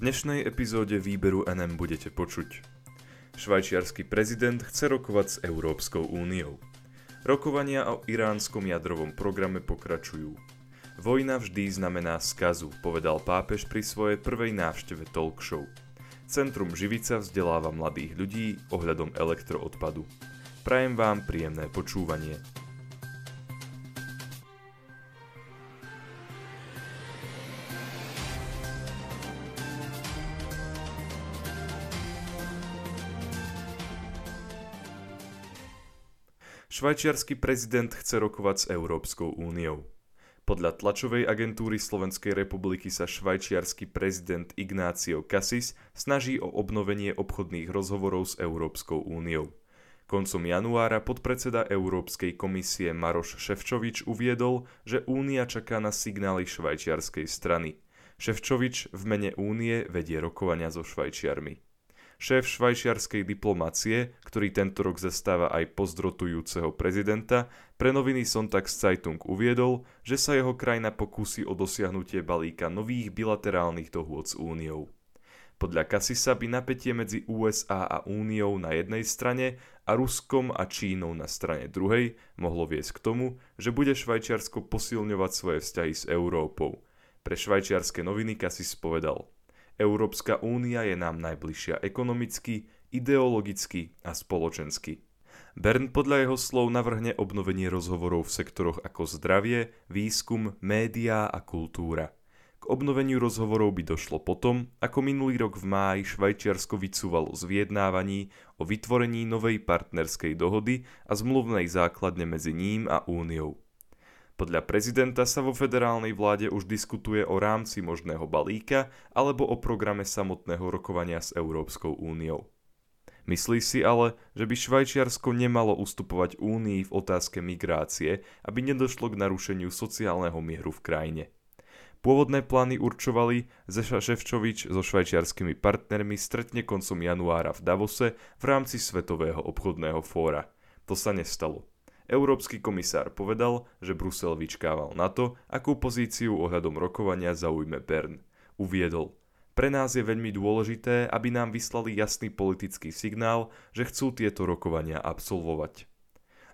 dnešnej epizóde výberu NM budete počuť. Švajčiarsky prezident chce rokovať s Európskou úniou. Rokovania o iránskom jadrovom programe pokračujú. Vojna vždy znamená skazu, povedal pápež pri svojej prvej návšteve talk show. Centrum Živica vzdeláva mladých ľudí ohľadom elektroodpadu. Prajem vám príjemné počúvanie. Švajčiarsky prezident chce rokovať s Európskou úniou. Podľa tlačovej agentúry Slovenskej republiky sa švajčiarsky prezident Ignácio Cassis snaží o obnovenie obchodných rozhovorov s Európskou úniou. Koncom januára podpredseda Európskej komisie Maroš Ševčovič uviedol, že únia čaká na signály švajčiarskej strany. Ševčovič v mene únie vedie rokovania so Švajčiarmi. Šéf švajčiarskej diplomácie, ktorý tento rok zastáva aj pozdrotujúceho prezidenta, pre noviny Sontax Zeitung uviedol, že sa jeho krajina pokúsi o dosiahnutie balíka nových bilaterálnych dohôd s Úniou. Podľa Kasisa by napätie medzi USA a Úniou na jednej strane a Ruskom a Čínou na strane druhej mohlo viesť k tomu, že bude Švajčiarsko posilňovať svoje vzťahy s Európou. Pre švajčiarske noviny Kasis povedal – Európska únia je nám najbližšia ekonomicky, ideologicky a spoločensky. Bern podľa jeho slov navrhne obnovenie rozhovorov v sektoroch ako zdravie, výskum, médiá a kultúra. K obnoveniu rozhovorov by došlo potom, ako minulý rok v máji Švajčiarsko vycúvalo z vyjednávaní o vytvorení novej partnerskej dohody a zmluvnej základne medzi ním a Úniou. Podľa prezidenta sa vo federálnej vláde už diskutuje o rámci možného balíka alebo o programe samotného rokovania s Európskou úniou. Myslí si ale, že by Švajčiarsko nemalo ustupovať únii v otázke migrácie, aby nedošlo k narušeniu sociálneho mieru v krajine. Pôvodné plány určovali, že Ševčovič so švajčiarskými partnermi stretne koncom januára v Davose v rámci Svetového obchodného fóra. To sa nestalo. Európsky komisár povedal, že Brusel vyčkával na to, akú pozíciu ohľadom rokovania zaujme Bern. Uviedol, pre nás je veľmi dôležité, aby nám vyslali jasný politický signál, že chcú tieto rokovania absolvovať.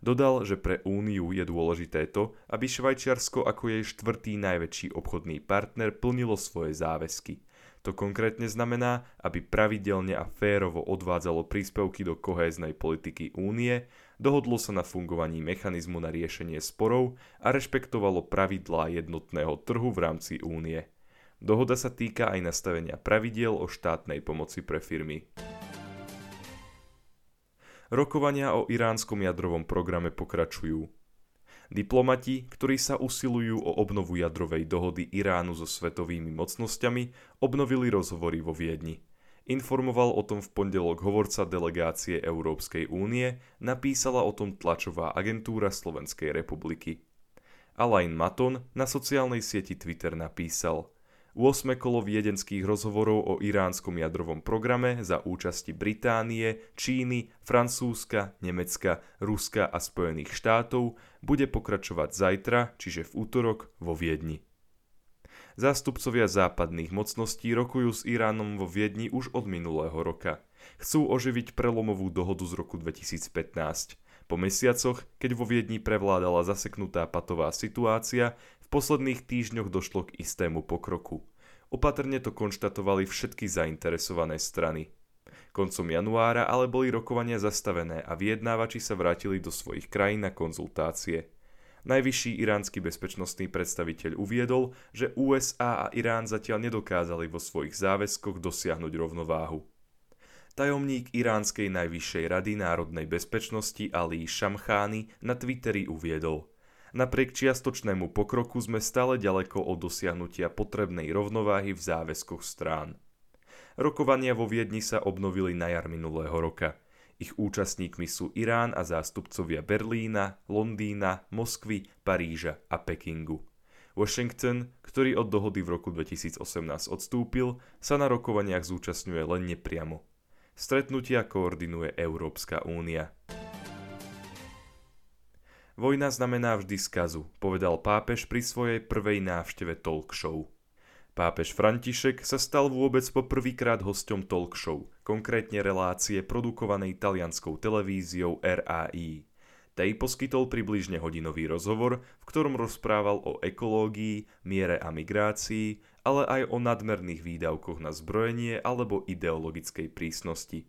Dodal, že pre Úniu je dôležité to, aby Švajčiarsko ako jej štvrtý najväčší obchodný partner plnilo svoje záväzky. To konkrétne znamená, aby pravidelne a férovo odvádzalo príspevky do kohéznej politiky únie, dohodlo sa na fungovaní mechanizmu na riešenie sporov a rešpektovalo pravidlá jednotného trhu v rámci únie. Dohoda sa týka aj nastavenia pravidiel o štátnej pomoci pre firmy. Rokovania o iránskom jadrovom programe pokračujú. Diplomati, ktorí sa usilujú o obnovu jadrovej dohody Iránu so svetovými mocnosťami, obnovili rozhovory vo Viedni. Informoval o tom v pondelok hovorca delegácie Európskej únie, napísala o tom tlačová agentúra Slovenskej republiky. Alain Maton na sociálnej sieti Twitter napísal 8. kolo viedenských rozhovorov o iránskom jadrovom programe za účasti Británie, Číny, Francúzska, Nemecka, Ruska a Spojených štátov bude pokračovať zajtra, čiže v útorok, vo Viedni. Zástupcovia západných mocností rokujú s Iránom vo Viedni už od minulého roka. Chcú oživiť prelomovú dohodu z roku 2015. Po mesiacoch, keď vo Viedni prevládala zaseknutá patová situácia, v posledných týždňoch došlo k istému pokroku. Opatrne to konštatovali všetky zainteresované strany. Koncom januára ale boli rokovania zastavené a vyjednávači sa vrátili do svojich krajín na konzultácie. Najvyšší iránsky bezpečnostný predstaviteľ uviedol, že USA a Irán zatiaľ nedokázali vo svojich záväzkoch dosiahnuť rovnováhu. Tajomník Iránskej najvyššej rady národnej bezpečnosti Ali Šamchány na Twitteri uviedol Napriek čiastočnému pokroku sme stále ďaleko od dosiahnutia potrebnej rovnováhy v záväzkoch strán. Rokovania vo Viedni sa obnovili na jar minulého roka – ich účastníkmi sú Irán a zástupcovia Berlína, Londýna, Moskvy, Paríža a Pekingu. Washington, ktorý od dohody v roku 2018 odstúpil, sa na rokovaniach zúčastňuje len nepriamo. Stretnutia koordinuje Európska únia. Vojna znamená vždy skazu, povedal pápež pri svojej prvej návšteve talk show. Pápež František sa stal vôbec poprvýkrát hosťom talk show, konkrétne relácie produkovanej talianskou televíziou RAI. Tej poskytol približne hodinový rozhovor, v ktorom rozprával o ekológii, miere a migrácii, ale aj o nadmerných výdavkoch na zbrojenie alebo ideologickej prísnosti.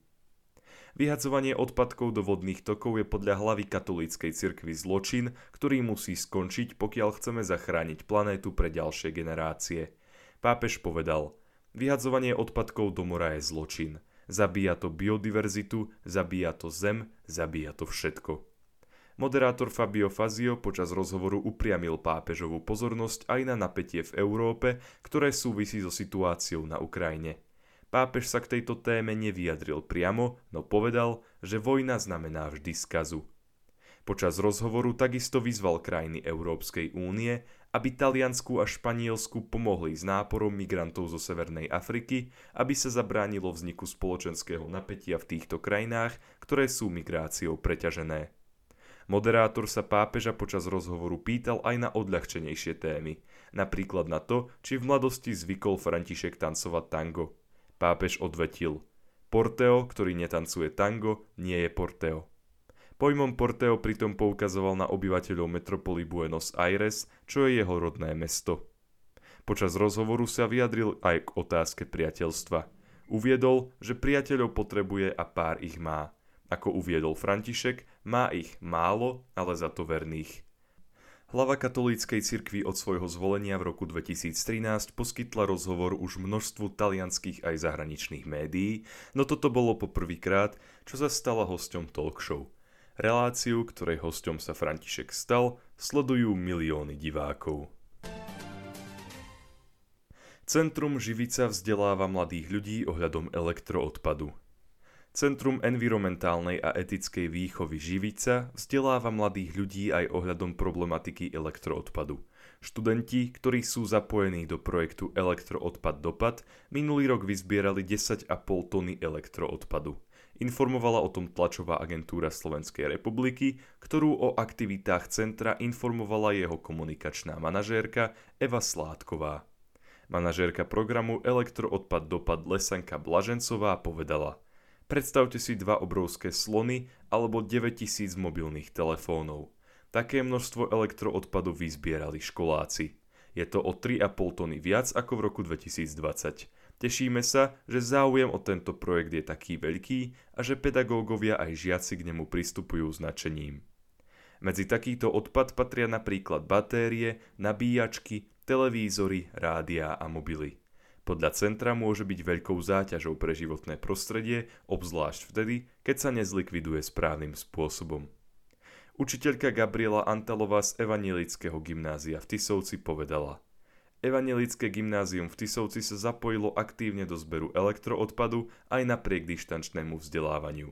Vyhadzovanie odpadkov do vodných tokov je podľa hlavy katolíckej cirkvi zločin, ktorý musí skončiť, pokiaľ chceme zachrániť planétu pre ďalšie generácie. Pápež povedal, vyhadzovanie odpadkov do mora je zločin. Zabíja to biodiverzitu, zabíja to zem, zabíja to všetko. Moderátor Fabio Fazio počas rozhovoru upriamil pápežovú pozornosť aj na napätie v Európe, ktoré súvisí so situáciou na Ukrajine. Pápež sa k tejto téme nevyjadril priamo, no povedal, že vojna znamená vždy skazu. Počas rozhovoru takisto vyzval krajiny Európskej únie, aby Taliansku a Španielsku pomohli s náporom migrantov zo Severnej Afriky, aby sa zabránilo vzniku spoločenského napätia v týchto krajinách, ktoré sú migráciou preťažené. Moderátor sa pápeža počas rozhovoru pýtal aj na odľahčenejšie témy, napríklad na to, či v mladosti zvykol František tancovať tango. Pápež odvetil, Porteo, ktorý netancuje tango, nie je Porteo. Pojmom Porteo pritom poukazoval na obyvateľov metropoly Buenos Aires, čo je jeho rodné mesto. Počas rozhovoru sa vyjadril aj k otázke priateľstva. Uviedol, že priateľov potrebuje a pár ich má. Ako uviedol František, má ich málo, ale za to verných. Hlava katolíckej cirkvi od svojho zvolenia v roku 2013 poskytla rozhovor už množstvu talianských aj zahraničných médií, no toto bolo poprvýkrát, čo sa stala hosťom talk show – Reláciu, ktorej hosťom sa František stal, sledujú milióny divákov. Centrum Živica vzdeláva mladých ľudí ohľadom elektroodpadu. Centrum environmentálnej a etickej výchovy Živica vzdeláva mladých ľudí aj ohľadom problematiky elektroodpadu. Študenti, ktorí sú zapojení do projektu Elektroodpad dopad, minulý rok vyzbierali 10,5 tony elektroodpadu. Informovala o tom tlačová agentúra Slovenskej republiky, ktorú o aktivitách centra informovala jeho komunikačná manažérka Eva Sládková. Manažérka programu Elektroodpad dopad Lesanka Blažencová povedala Predstavte si dva obrovské slony alebo 9000 mobilných telefónov. Také množstvo elektroodpadu vyzbierali školáci. Je to o 3,5 tony viac ako v roku 2020. Tešíme sa, že záujem o tento projekt je taký veľký a že pedagógovia aj žiaci k nemu pristupujú značením. Medzi takýto odpad patria napríklad batérie, nabíjačky, televízory, rádia a mobily. Podľa centra môže byť veľkou záťažou pre životné prostredie, obzvlášť vtedy, keď sa nezlikviduje správnym spôsobom. Učiteľka Gabriela Antalová z Evangelického gymnázia v Tisovci povedala – Evangelické gymnázium v Tisovci sa zapojilo aktívne do zberu elektroodpadu aj napriek dištančnému vzdelávaniu.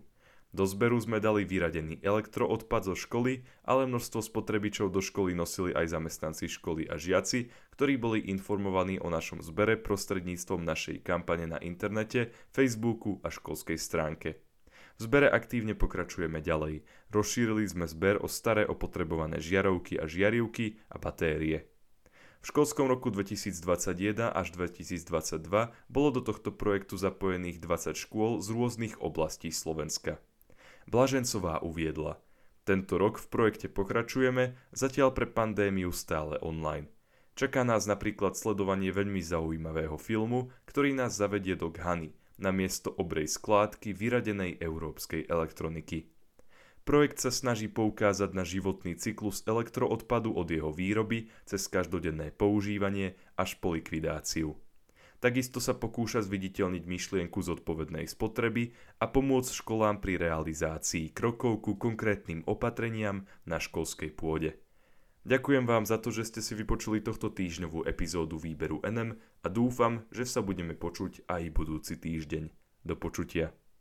Do zberu sme dali vyradený elektroodpad zo školy, ale množstvo spotrebičov do školy nosili aj zamestnanci školy a žiaci, ktorí boli informovaní o našom zbere prostredníctvom našej kampane na internete, Facebooku a školskej stránke. V zbere aktívne pokračujeme ďalej. Rozšírili sme zber o staré opotrebované žiarovky a žiarivky a batérie. V školskom roku 2021 až 2022 bolo do tohto projektu zapojených 20 škôl z rôznych oblastí Slovenska. Blažencová uviedla, tento rok v projekte pokračujeme, zatiaľ pre pandémiu stále online. Čaká nás napríklad sledovanie veľmi zaujímavého filmu, ktorý nás zavedie do Ghany, na miesto obrej skládky vyradenej európskej elektroniky. Projekt sa snaží poukázať na životný cyklus elektroodpadu od jeho výroby cez každodenné používanie až po likvidáciu. Takisto sa pokúša zviditeľniť myšlienku zodpovednej spotreby a pomôcť školám pri realizácii krokov ku konkrétnym opatreniam na školskej pôde. Ďakujem vám za to, že ste si vypočuli tohto týždňovú epizódu výberu NM a dúfam, že sa budeme počuť aj budúci týždeň. Do počutia.